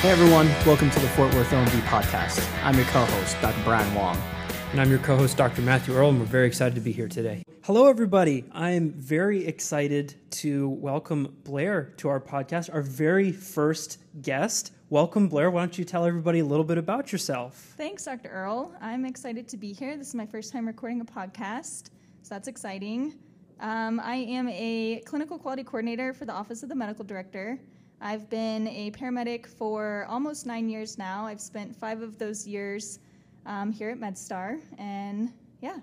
Hey everyone, welcome to the Fort Worth OMD podcast. I'm your co-host, Dr. Brian Wong. And I'm your co host, Dr. Matthew Earl, and we're very excited to be here today. Hello, everybody. I am very excited to welcome Blair to our podcast, our very first guest. Welcome, Blair. Why don't you tell everybody a little bit about yourself? Thanks, Dr. Earl. I'm excited to be here. This is my first time recording a podcast, so that's exciting. Um, I am a clinical quality coordinator for the Office of the Medical Director. I've been a paramedic for almost nine years now. I've spent five of those years um, here at MedStar, and yeah.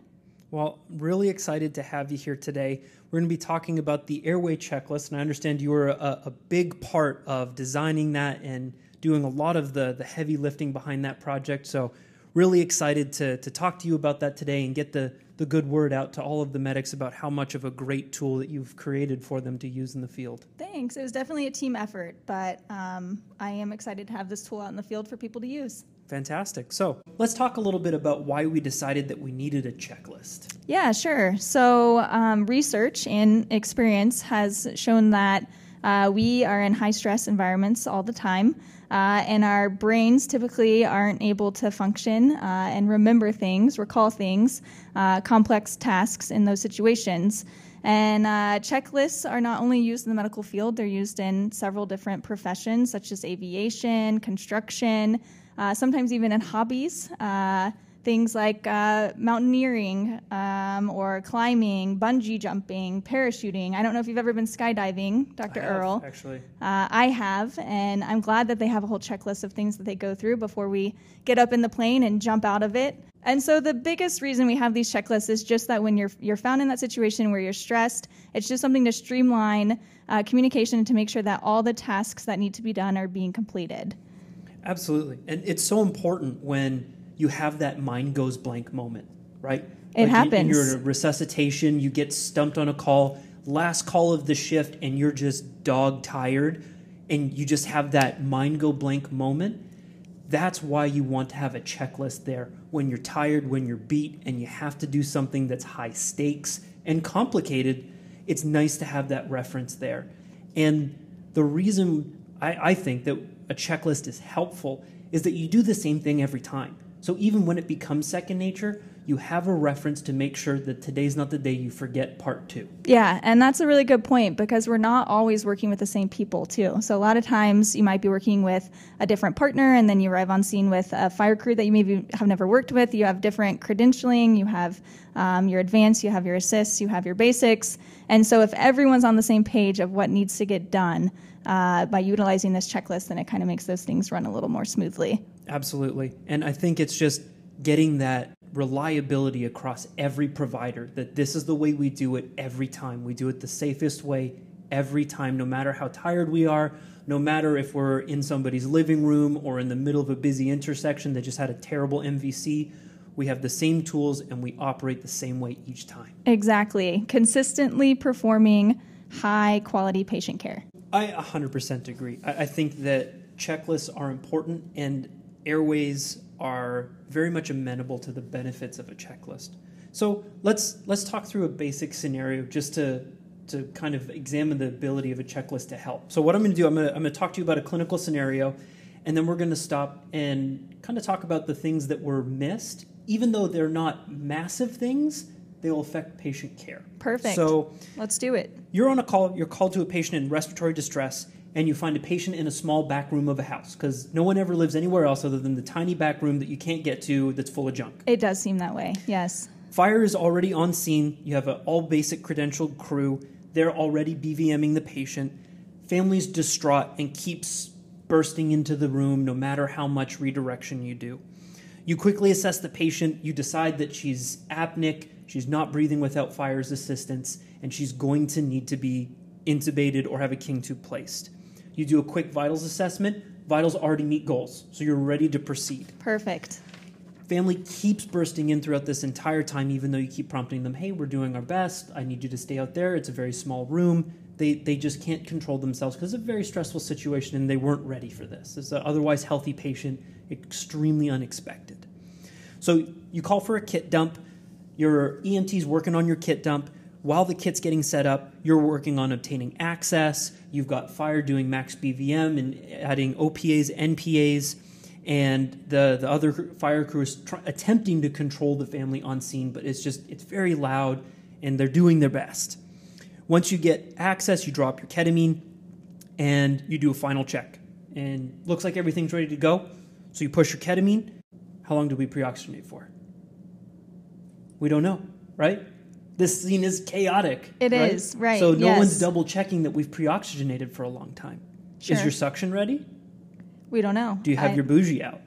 Well, really excited to have you here today. We're going to be talking about the airway checklist, and I understand you were a, a big part of designing that and doing a lot of the, the heavy lifting behind that project. So, really excited to, to talk to you about that today and get the, the good word out to all of the medics about how much of a great tool that you've created for them to use in the field. Thanks. It was definitely a team effort, but um, I am excited to have this tool out in the field for people to use. Fantastic. So let's talk a little bit about why we decided that we needed a checklist. Yeah, sure. So, um, research and experience has shown that uh, we are in high stress environments all the time, uh, and our brains typically aren't able to function uh, and remember things, recall things, uh, complex tasks in those situations. And uh, checklists are not only used in the medical field, they're used in several different professions such as aviation, construction, uh, sometimes even in hobbies. Things like uh, mountaineering um, or climbing, bungee jumping, parachuting. I don't know if you've ever been skydiving, Dr. I have, Earl. Actually, Uh, I have, and I'm glad that they have a whole checklist of things that they go through before we get up in the plane and jump out of it. And so the biggest reason we have these checklists is just that when you're you're found in that situation where you're stressed, it's just something to streamline uh, communication and to make sure that all the tasks that need to be done are being completed. absolutely. And it's so important when you have that mind goes blank moment, right? It in- In, happens. your resuscitation, you get stumped on a call, last call of the shift, and you're just dog tired, and you just have that mind go blank moment. That's why you want to have a checklist there when you're tired, when you're beat, and you have to do something that's high stakes and complicated. It's nice to have that reference there. And the reason I, I think that a checklist is helpful is that you do the same thing every time. So even when it becomes second nature, you have a reference to make sure that today's not the day you forget part two. Yeah, and that's a really good point because we're not always working with the same people, too. So, a lot of times you might be working with a different partner, and then you arrive on scene with a fire crew that you maybe have never worked with. You have different credentialing, you have um, your advanced, you have your assists, you have your basics. And so, if everyone's on the same page of what needs to get done uh, by utilizing this checklist, then it kind of makes those things run a little more smoothly. Absolutely. And I think it's just getting that reliability across every provider that this is the way we do it every time. We do it the safest way every time, no matter how tired we are, no matter if we're in somebody's living room or in the middle of a busy intersection that just had a terrible MVC. We have the same tools and we operate the same way each time. Exactly. Consistently performing high quality patient care. I 100% agree. I, I think that checklists are important and airways are very much amenable to the benefits of a checklist. So let's let's talk through a basic scenario just to to kind of examine the ability of a checklist to help. So what I'm going to do, I'm going to, I'm going to talk to you about a clinical scenario, and then we're going to stop and kind of talk about the things that were missed, even though they're not massive things. They will affect patient care. Perfect. So Let's do it. you're on a call, you're called to a patient in respiratory distress, and you find a patient in a small back room of a house because no one ever lives anywhere else other than the tiny back room that you can't get to that's full of junk. It does seem that way, yes. Fire is already on scene. You have an all basic credentialed crew. They're already BVMing the patient. Family's distraught and keeps bursting into the room no matter how much redirection you do. You quickly assess the patient. You decide that she's apneic, she's not breathing without fire's assistance, and she's going to need to be intubated or have a king tube placed. You do a quick vitals assessment. Vitals already meet goals, so you're ready to proceed. Perfect. family keeps bursting in throughout this entire time even though you keep prompting them hey we're doing our best. I need you to stay out there. It's a very small room. They, they just can't control themselves because it's a very stressful situation and they weren't ready for this. It's an otherwise healthy patient extremely unexpected. So you call for a kit dump. Your emt's working on your kit dump while the kit's getting set up, you're working on obtaining access. You've got fire doing max BVM and adding OPAs, NPAs, and the, the other fire crew is tr- attempting to control the family on scene, but it's just, it's very loud and they're doing their best. Once you get access, you drop your ketamine and you do a final check. And looks like everything's ready to go. So you push your ketamine. How long do we pre-oxygenate for? We don't know, right? This scene is chaotic. It It is, right, So no one's double checking that we've pre-oxygenated for a long time. Sure. Is your suction ready? We don't know. Do you have I, your bougie out?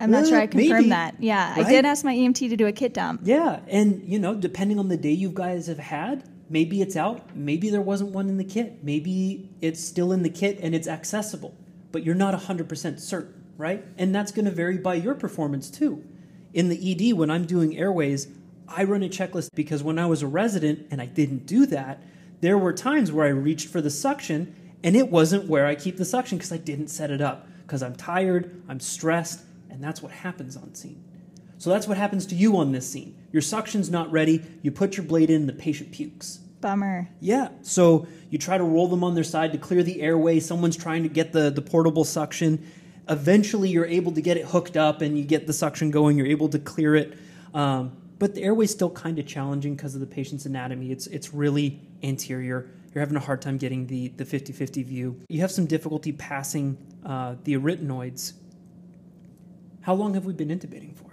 I'm not sure I eh, confirmed maybe, that. Yeah, I did ask my EMT to do a kit dump. Yeah, and you know, depending on the day you guys have had, maybe it's out, maybe there wasn't one in the kit, maybe it's still in the kit and it's accessible, but you're not 100% certain, right? And that's going to vary by your performance too. In the ED, when I'm doing airways, I run a checklist because when I was a resident and I didn't do that, there were times where I reached for the suction and it wasn't where I keep the suction because I didn't set it up because I'm tired, I'm stressed, and that's what happens on scene. So that's what happens to you on this scene. Your suction's not ready, you put your blade in, the patient pukes. Bummer. Yeah, so you try to roll them on their side to clear the airway. Someone's trying to get the, the portable suction. Eventually, you're able to get it hooked up and you get the suction going. You're able to clear it. Um, but the airway's still kind of challenging because of the patient's anatomy. It's, it's really anterior. You're having a hard time getting the, the 50 50 view. You have some difficulty passing uh, the arytenoids. How long have we been intubating for?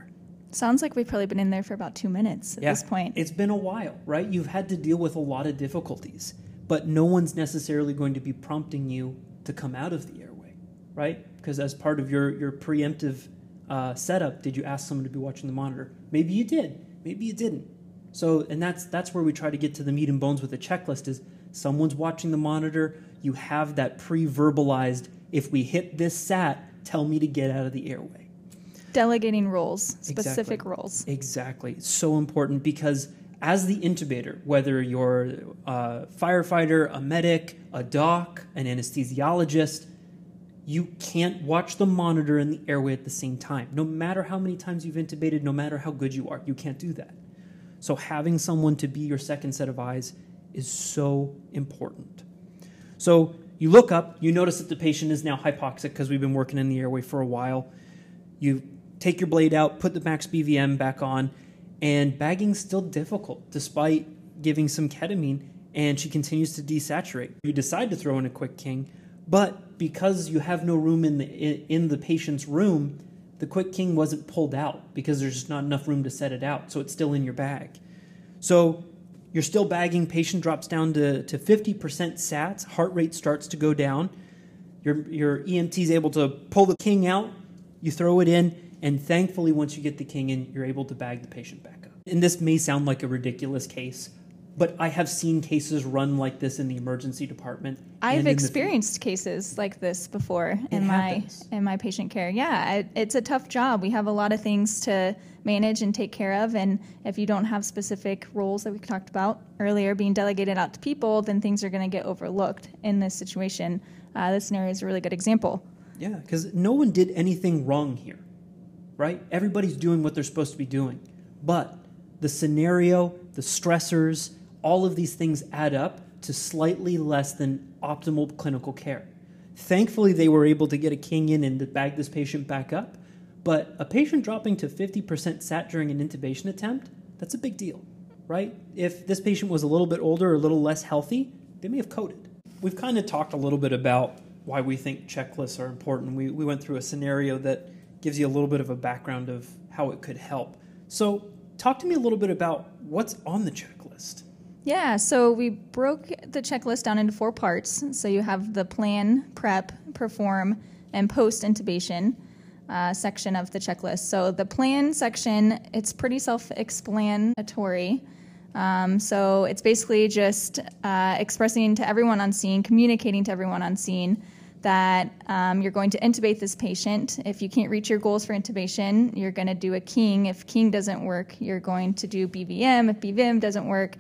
Sounds like we've probably been in there for about two minutes at this point. It's been a while, right? You've had to deal with a lot of difficulties, but no one's necessarily going to be prompting you to come out of the airway, right? Because as part of your your preemptive uh, setup, did you ask someone to be watching the monitor? Maybe you did, maybe you didn't. So, and that's that's where we try to get to the meat and bones with the checklist: is someone's watching the monitor. You have that pre-verbalized. If we hit this sat, tell me to get out of the airway. Delegating roles, specific Exactly. roles. Exactly. So important because as the intubator, whether you're a firefighter, a medic, a doc, an anesthesiologist, you can't watch the monitor and the airway at the same time. No matter how many times you've intubated, no matter how good you are, you can't do that. So having someone to be your second set of eyes is so important. So you look up, you notice that the patient is now hypoxic because we've been working in the airway for a while. You take your blade out, put the max BVM back on, and bagging's still difficult despite giving some ketamine, and she continues to desaturate. You decide to throw in a quick king, but because you have no room in the in the patient's room, the quick king wasn't pulled out because there's just not enough room to set it out, so it's still in your bag. So you're still bagging, patient drops down to, to 50% sats, heart rate starts to go down. Your, your EMT is able to pull the king out, you throw it in, and thankfully, once you get the king in, you're able to bag the patient back up. And this may sound like a ridiculous case, but I have seen cases run like this in the emergency department. I've experienced cases like this before in my in my patient care. Yeah, I, it's a tough job. We have a lot of things to manage and take care of, and if you don't have specific roles that we talked about earlier being delegated out to people, then things are going to get overlooked in this situation. Uh, this scenario is a really good example. Yeah, because no one did anything wrong here, right? Everybody's doing what they're supposed to be doing. But the scenario, the stressors, all of these things add up to slightly less than optimal clinical care. Thankfully, they were able to get a king in and bag this patient back up. But a patient dropping to 50% sat during an intubation attempt, that's a big deal, right? If this patient was a little bit older or a little less healthy, they may have coded. We've kind of talked a little bit about why we think checklists are important. We, we went through a scenario that gives you a little bit of a background of how it could help. So, talk to me a little bit about what's on the checklist. Yeah, so we broke the checklist down into four parts. So you have the plan, prep, perform, and post intubation uh, section of the checklist. So the plan section, it's pretty self explanatory. Um, so it's basically just uh, expressing to everyone on scene, communicating to everyone on scene that um, you're going to intubate this patient. If you can't reach your goals for intubation, you're going to do a king. If king doesn't work, you're going to do BVM. If BVM doesn't work,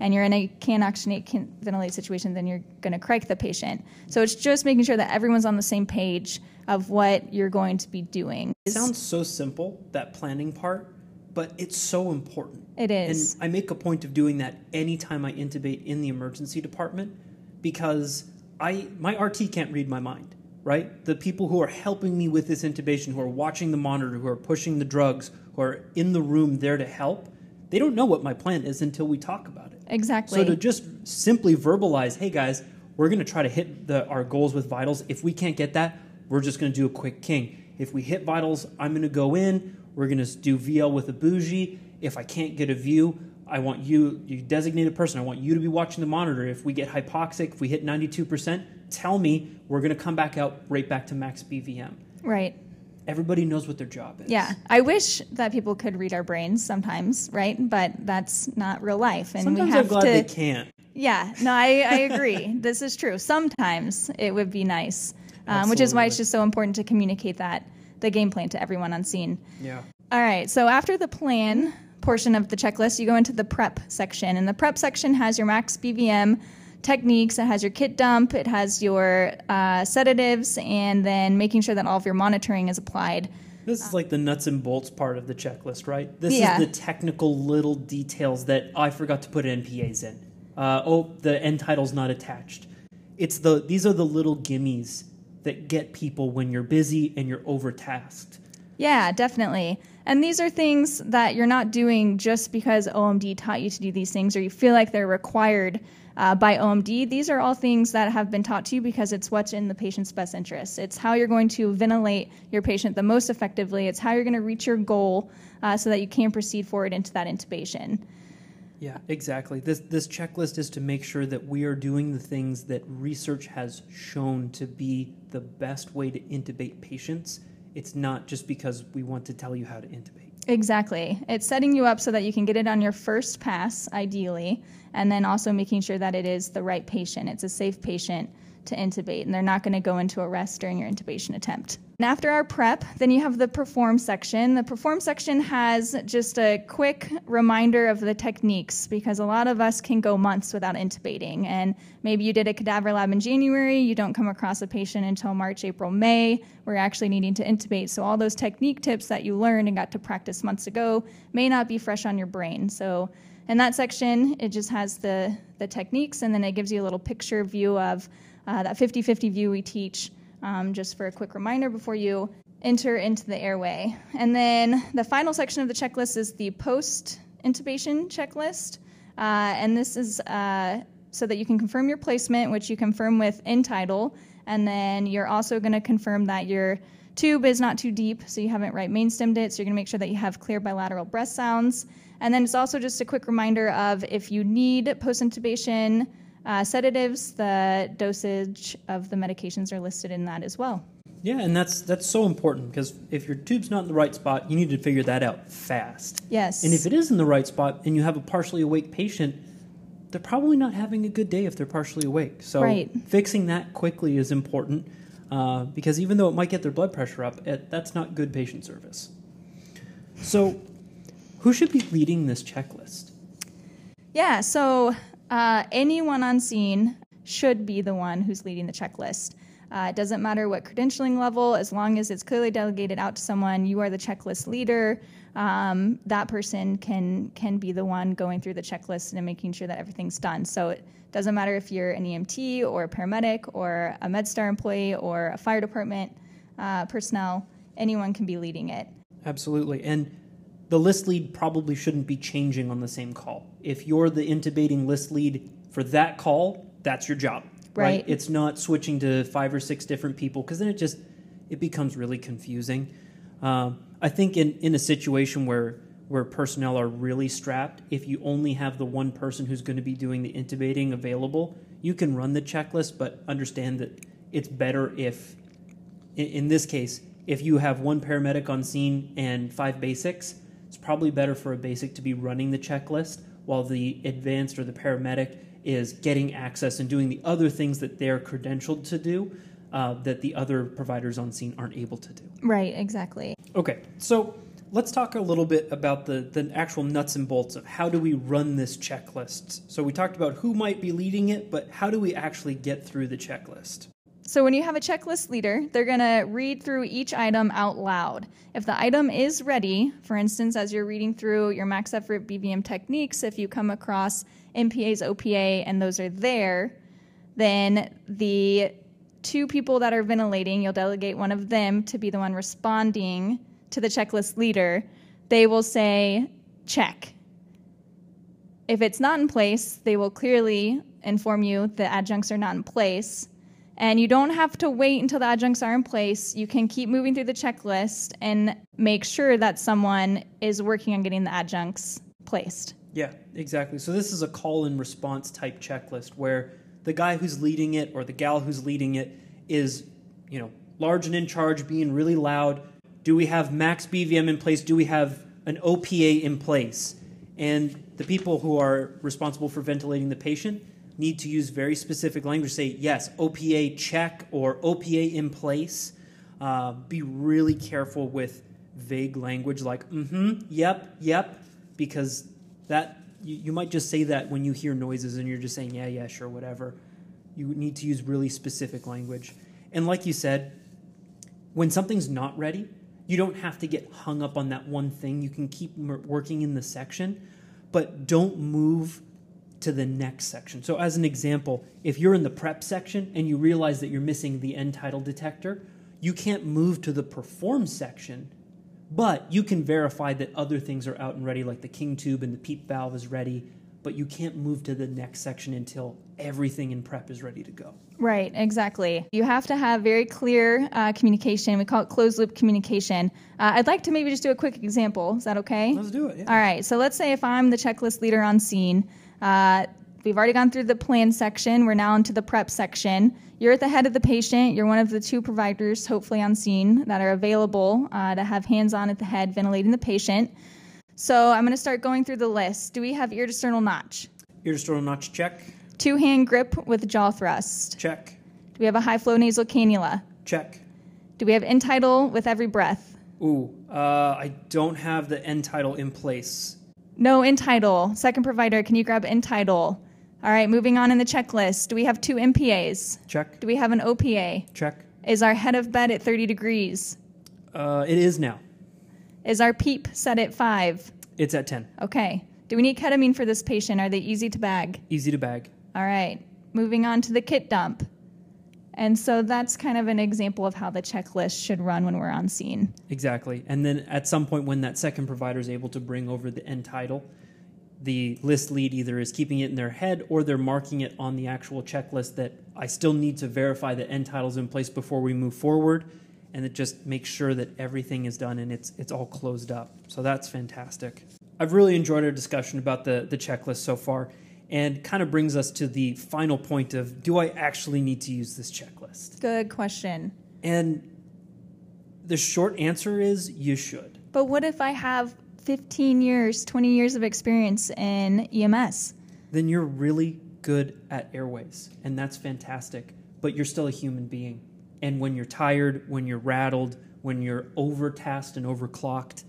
and you're in a can oxygenate, can ventilate situation, then you're going to crike the patient. So it's just making sure that everyone's on the same page of what you're going to be doing. It sounds so simple, that planning part, but it's so important It is. And I make a point of doing that anytime I intubate in the emergency department because I my RT can't read my mind, right? The people who are helping me with this intubation, who are watching the monitor, who are pushing the drugs, who are in the room there to help, they don't know what my plan is until we talk about it. exactly. So to just simply verbalize, hey guys, we're going to try to hit the, our goals with vitals. If we can't get that, we're just going to do a quick king. If we hit vitals, I'm going to go in. We're going to do VL with a bougie. If I can't get a view, I want you, you designated person, I want you to be watching the monitor. If we get hypoxic, if we hit 92%, tell me. We're going to come back out right back to max BVM. right. Everybody knows what their job is. Yeah, I wish that people could read our brains sometimes, right? But that's not real life, and Sometimes we have I'm glad to. they can't. Yeah, no, I, I agree. this is true. Sometimes it would be nice, um, which is why it's just so important to communicate that the game plan to everyone on scene. Yeah. All right, so after the plan portion of the checklist, you go into the prep section, and the prep section has your max BVM techniques. It has your kit dump, it has your uh, sedatives, and then making sure that all of your monitoring is applied. This is like the nuts and bolts part of the checklist, right? This Yeah. is the technical little details that I forgot to put NPAs in. Uh, oh, the end tidal's not attached. It's the these are the little gimmies that get people when you're busy and you're overtasked. Yeah, definitely. And these are things that you're not doing just because OMD taught you to do these things or you feel like they're required uh, by OMD. These are all things that have been taught to you because it's what's in the patient's best interest. It's how you're going to ventilate your patient the most effectively. It's how you're going to reach your goal uh, so that you can proceed forward into that intubation. Yeah, exactly. This this checklist is to make sure that we are doing the things that research has shown to be the best way to intubate patients. It's not just because we want to tell you how to intubate. Exactly. It's setting you up so that you can get it on your first pass, ideally, and then also making sure that it is the right patient. It's a safe patient to intubate, and they're not going to go into arrest during your intubation attempt. And after our prep, then you have the perform section. The perform section has just a quick reminder of the techniques because a lot of us can go months without intubating. And maybe you did a cadaver lab in January, you don't come across a patient until March, April, May, where you're actually needing to intubate. So all those technique tips that you learned and got to practice months ago may not be fresh on your brain. So in that section, it just has the, the techniques and then it gives you a little picture view of uh, that 50 50 view we teach, um, just for a quick reminder before you enter into the airway. And then the final section of the checklist is the post intubation checklist. Uh, and this is uh, so that you can confirm your placement, which you confirm with end tidal. And then you're also going to confirm that your tube is not too deep, so you haven't right main stemmed it. So you're going to make sure that you have clear bilateral breath sounds. And then it's also just a quick reminder of if you need post intubation uh, sedatives, the dosage of the medications are listed in that as well. Yeah, and that's that's so important because if your tube's not in the right spot, you need to figure that out fast. Yes. And if it is in the right spot and you have a partially awake patient, they're probably not having a good day if they're partially awake. So Right. fixing that quickly is important uh, because even though it might get their blood pressure up, it, that's not good patient service. So, who should be leading this checklist? Yeah, so uh, anyone on scene should be the one who's leading the checklist. Uh, it doesn't matter what credentialing level, as long as it's clearly delegated out to someone, you are the checklist leader. Um, that person can can be the one going through the checklist and making sure that everything's done. So it doesn't matter if you're an EMT or a paramedic or a MedStar employee or a fire department uh, personnel. Anyone can be leading it. Absolutely. And the list lead probably shouldn't be changing on the same call. If you're the intubating list lead for that call, that's your job. Right. It's not switching to five or six different people because then it just it becomes really confusing. Um, I think in, in a situation where where personnel are really strapped, if you only have the one person who's going to be doing the intubating available, you can run the checklist, but understand that it's better if in, in this case, if you have one paramedic on scene and five basics, it's probably better for a basic to be running the checklist while the advanced or the paramedic is getting access and doing the other things that they're credentialed to do uh, that the other providers on scene aren't able to do. Right, exactly. Okay, so let's talk a little bit about the, the actual nuts and bolts of how do we run this checklist. So we talked about who might be leading it, but how do we actually get through the checklist? So when you have a checklist leader, they're going to read through each item out loud. If the item is ready, for instance, as you're reading through your max effort BVM techniques, if you come across NPAs, OPA, and those are there, then the two people that are ventilating, you'll delegate one of them to be the one responding to the checklist leader. They will say, check. If it's not in place, they will clearly inform you the adjuncts are not in place. And you don't have to wait until the adjuncts are in place. You can keep moving through the checklist and make sure that someone is working on getting the adjuncts placed. Yeah, exactly. So this is a call and response type checklist where the guy who's leading it or the gal who's leading it is, you know, large and in charge, being really loud. Do we have max BVM in place? Do we have an OPA in place? And the people who are responsible for ventilating the patient need to use very specific language. Say, yes, OPA check or OPA in place. Uh, be really careful with vague language like, mm hmm, yep, yep, because that you, you might just say that when you hear noises and you're just saying, yeah, yeah, sure, whatever. You need to use really specific language. And like you said, when something's not ready, you don't have to get hung up on that one thing. You can keep working in the section, but don't move to the next section. So, as an example, if you're in the prep section and you realize that you're missing the end tidal detector, you can't move to the perform section but you can verify that other things are out and ready, like the king tube and the PEEP valve is ready, but you can't move to the next section until everything in prep is ready to go. Right, exactly. You have to have very clear uh, communication. We call it closed loop communication. Uh, I'd like to maybe just do a quick example. Is that okay? Let's do it. Yeah. All right. So let's say if I'm the checklist leader on scene, uh, we've already gone through the plan section. We're now into the prep section. You're at the head of the patient. You're one of the two providers, hopefully on scene, that are available uh, to have hands on at the head ventilating the patient. So I'm going to start going through the list. Do we have ear to sternal notch? Ear to notch, check. Two hand grip with jaw thrust. Check. Do we have a high flow nasal cannula? Check. Do we have end tidal with every breath? Ooh, uh, I don't have the end tidal in place. No end tidal. Second provider, can you grab end tidal? All right, moving on in the checklist. Do we have two NPAs? Check. Do we have an OPA? Check. Is our head of bed at 30 degrees? Uh, it is now. Is our PEEP set at 5? It's at 10. Okay. Do we need ketamine for this patient? Are they easy to bag? Easy to bag. All right. Moving on to the kit dump. And so that's kind of an example of how the checklist should run when we're on scene. Exactly. And then at some point, when that second provider is able to bring over the end tidal, the list lead either is keeping it in their head or they're marking it on the actual checklist that I still need to verify the end tidal's in place before we move forward and it just makes sure that everything is done and it's it's all closed up. So that's fantastic. I've really enjoyed our discussion about the the checklist so far and kind of brings us to the final point of do I actually need to use this checklist? Good question. And the short answer is you should. But what if I have 15 years, 20 years of experience in EMS. Then you're really good at airways, and that's fantastic. But you're still a human being. And when you're tired, when you're rattled, when you're overtasked and overclocked,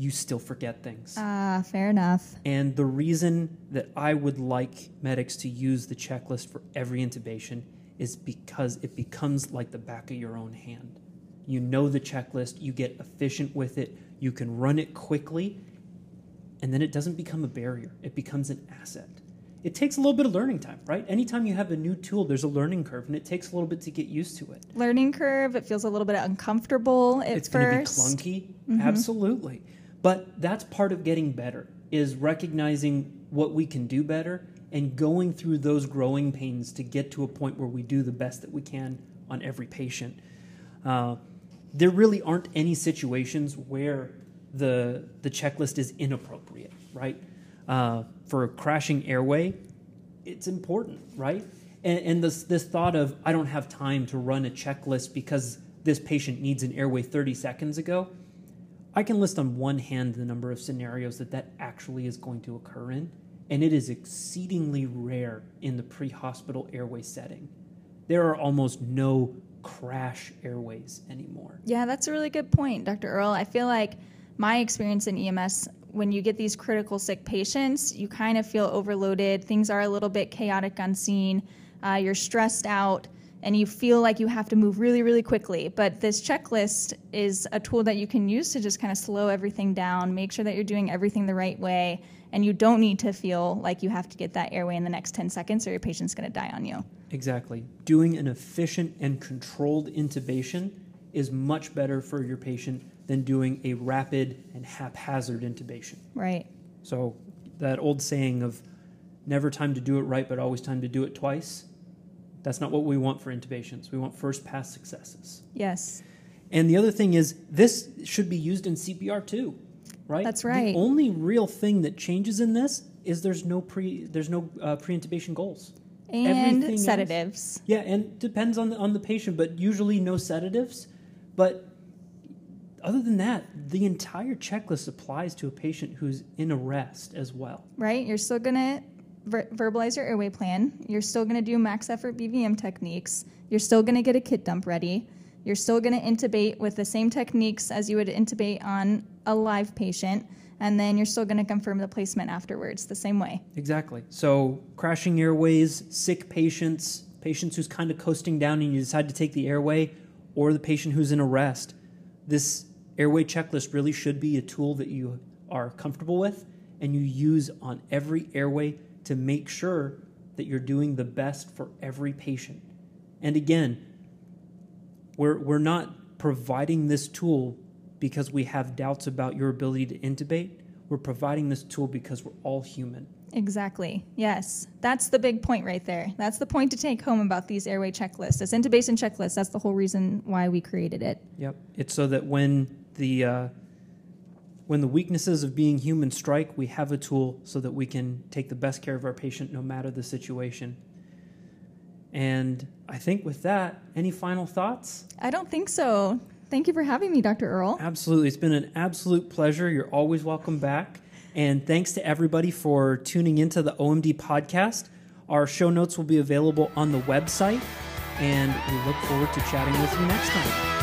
you still forget things. Ah, uh, fair enough. And the reason that I would like medics to use the checklist for every intubation is because it becomes like the back of your own hand. You know the checklist, you get efficient with it, you can run it quickly, and then it doesn't become a barrier. It becomes an asset. It takes a little bit of learning time, right? Anytime you have a new tool, there's a learning curve, and it takes a little bit to get used to it. Learning curve, it feels a little bit uncomfortable at it's first. going to be clunky, mm-hmm. absolutely. But that's part of getting better, is recognizing what we can do better and going through those growing pains to get to a point where we do the best that we can on every patient. Uh, there really aren't any situations where the the checklist is inappropriate, right? Uh, for a crashing airway, it's important, right? And, and this this thought of I don't have time to run a checklist because this patient needs an airway 30 seconds ago. I can list on one hand the number of scenarios that that actually is going to occur in, and it is exceedingly rare in the pre-hospital airway setting. There are almost no crash airways anymore. Yeah, that's a really good point, Dr. Earl. I feel like my experience in EMS, when you get these critical sick patients, you kind of feel overloaded. Things are a little bit chaotic on scene. Uh, you're stressed out. And you feel like you have to move really, really quickly. But this checklist is a tool that you can use to just kind of slow everything down, make sure that you're doing everything the right way, and you don't need to feel like you have to get that airway in the next 10 seconds or your patient's going to die on you. Exactly. Doing an efficient and controlled intubation is much better for your patient than doing a rapid and haphazard intubation. Right. So, that old saying of never time to do it right, but always time to do it twice, that's not what we want for intubations. We want first pass successes. Yes. And the other thing is, this should be used in CPR too, right? That's right. The only real thing that changes in this is there's no pre there's no uh, pre-intubation goals. Everything And else- sedatives. Yeah, and depends on the, on the patient, but usually no sedatives. But other than that, the entire checklist applies to a patient who's in arrest as well. right? You're still going to ver- verbalize your airway plan. You're still going to do max effort BVM techniques. You're still going to get a kit dump ready. You're still going to intubate with the same techniques as you would intubate on a live patient. And then you're still going to confirm the placement afterwards the same way. Exactly. So crashing airways, sick patients, patients who's kind of coasting down and you decide to take the airway, or the patient who's in arrest. This airway checklist really should be a tool that you are comfortable with and you use on every airway to make sure that you're doing the best for every patient. And again, we're, we're not providing this tool because we have doubts about your ability to intubate. We're providing this tool because we're all human. Exactly. Yes. That's the big point right there. That's the point to take home about these airway checklists. This intubation checklist, that's the whole reason why we created it. Yep. It's so that when the uh, when the weaknesses of being human strike, we have a tool so that we can take the best care of our patient no matter the situation. And I think with that, any final thoughts? I don't think so. Thank you for having me, Dr. Earl. Absolutely. It's been an absolute pleasure. You're always welcome back. And thanks to everybody for tuning into the OMD podcast. Our show notes will be available on the website, and we look forward to chatting with you next time.